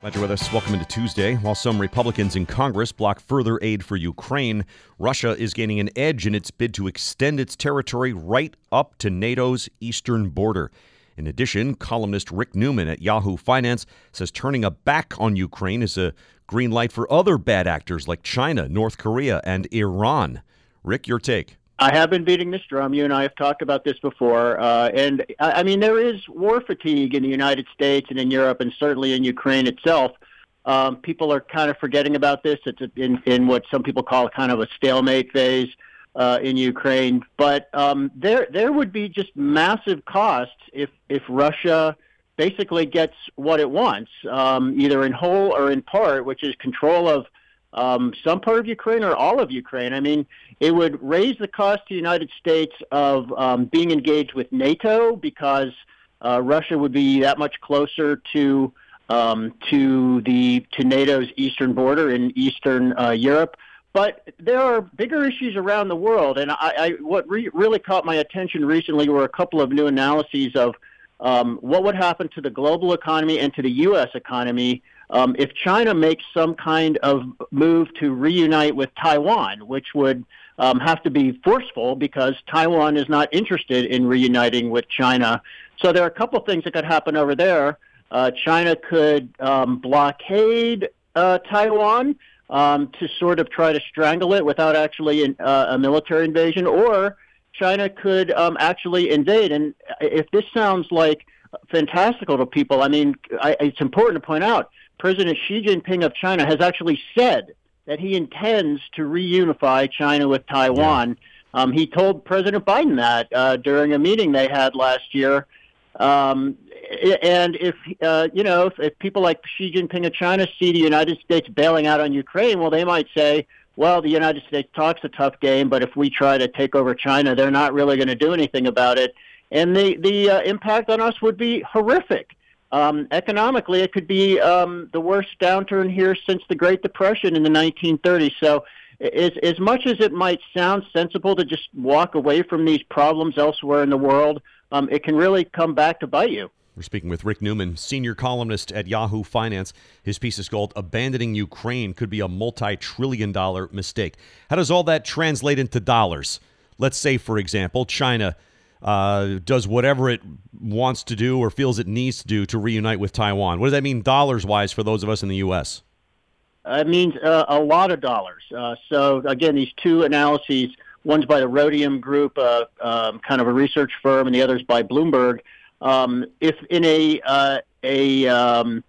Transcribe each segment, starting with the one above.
Glad you're with us. Welcome into Tuesday. While some Republicans in Congress block further aid for Ukraine, Russia is gaining an edge in its bid to extend its territory right up to NATO's eastern border. In addition, columnist Rick Newman at Yahoo Finance says turning a back on Ukraine is a green light for other bad actors like China, North Korea, and Iran. Rick, your take. I have been beating this drum. You and I have talked about this before. Uh, and I, I mean, there is war fatigue in the United States and in Europe, and certainly in Ukraine itself. Um, people are kind of forgetting about this. It's in, in what some people call kind of a stalemate phase uh, in Ukraine. But um, there, there would be just massive costs if if Russia basically gets what it wants, um, either in whole or in part, which is control of um, some part of Ukraine or all of Ukraine. I mean, it would raise the cost to the United States of um, being engaged with NATO because uh, Russia would be that much closer to um, to the to NATO's eastern border in Eastern uh, Europe. But there are bigger issues around the world, and I, I what re- really caught my attention recently were a couple of new analyses of um, what would happen to the global economy and to the U.S. economy um, if China makes some kind of move to reunite with Taiwan, which would um, have to be forceful because Taiwan is not interested in reuniting with China. So there are a couple of things that could happen over there. Uh, China could um, blockade uh, Taiwan um, to sort of try to strangle it without actually in, uh, a military invasion, or China could um, actually invade. And if this sounds like fantastical to people, I mean, I, it's important to point out President Xi Jinping of China has actually said that he intends to reunify China with Taiwan. Yeah. Um, he told President Biden that uh, during a meeting they had last year. Um, and if uh, you know, if, if people like Xi Jinping of China see the United States bailing out on Ukraine, well, they might say, "Well, the United States talks a tough game, but if we try to take over China, they're not really going to do anything about it." And the the uh, impact on us would be horrific. Um, economically, it could be um, the worst downturn here since the Great Depression in the 1930s. So, as, as much as it might sound sensible to just walk away from these problems elsewhere in the world, um, it can really come back to bite you. We're speaking with Rick Newman, senior columnist at Yahoo Finance. His piece is called Abandoning Ukraine Could Be a Multi Trillion Dollar Mistake. How does all that translate into dollars? Let's say, for example, China uh, does whatever it wants to do or feels it needs to do to reunite with Taiwan. What does that mean dollars wise for those of us in the U.S.? It means uh, a lot of dollars. Uh, so, again, these two analyses one's by the Rhodium Group, uh, um, kind of a research firm, and the other's by Bloomberg. Um, if in a, uh, a um,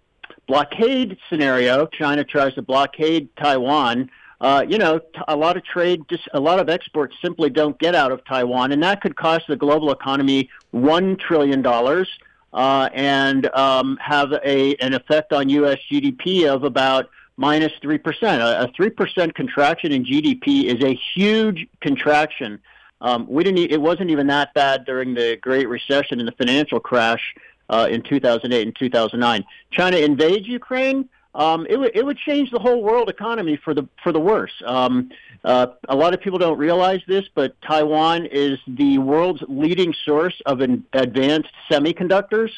blockade scenario, China tries to blockade Taiwan, uh, you know, a lot of trade, just a lot of exports simply don't get out of Taiwan, and that could cost the global economy one trillion dollars uh, and um, have a an effect on U.S. GDP of about minus three percent. A three percent contraction in GDP is a huge contraction. Um, we didn't. It wasn't even that bad during the Great Recession and the financial crash uh, in 2008 and 2009. China invades Ukraine um, it would it would change the whole world economy for the for the worse. Um, uh, a lot of people don't realize this, but Taiwan is the world's leading source of an advanced semiconductors.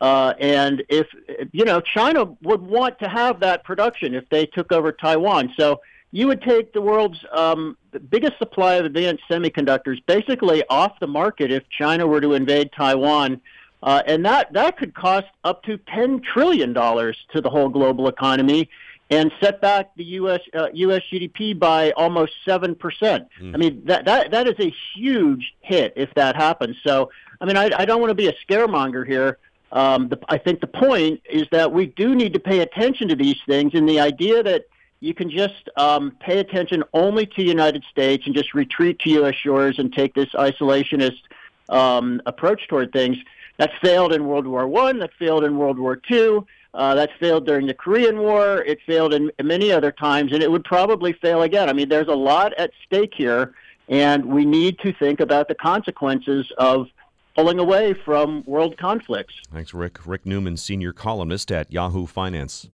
Uh, and if you know, China would want to have that production if they took over Taiwan. So you would take the world's um, biggest supply of advanced semiconductors basically off the market if China were to invade Taiwan uh, and that, that could cost up to $10 trillion to the whole global economy and set back the U.S. Uh, U.S. GDP by almost 7%. Mm. I mean, that, that, that is a huge hit if that happens. So, I mean, I, I don't want to be a scaremonger here. Um, the, I think the point is that we do need to pay attention to these things, and the idea that you can just um, pay attention only to the United States and just retreat to U.S. shores and take this isolationist um, approach toward things – that failed in World War One. That failed in World War Two. Uh, that failed during the Korean War. It failed in many other times, and it would probably fail again. I mean, there's a lot at stake here, and we need to think about the consequences of pulling away from world conflicts. Thanks, Rick. Rick Newman, senior columnist at Yahoo Finance.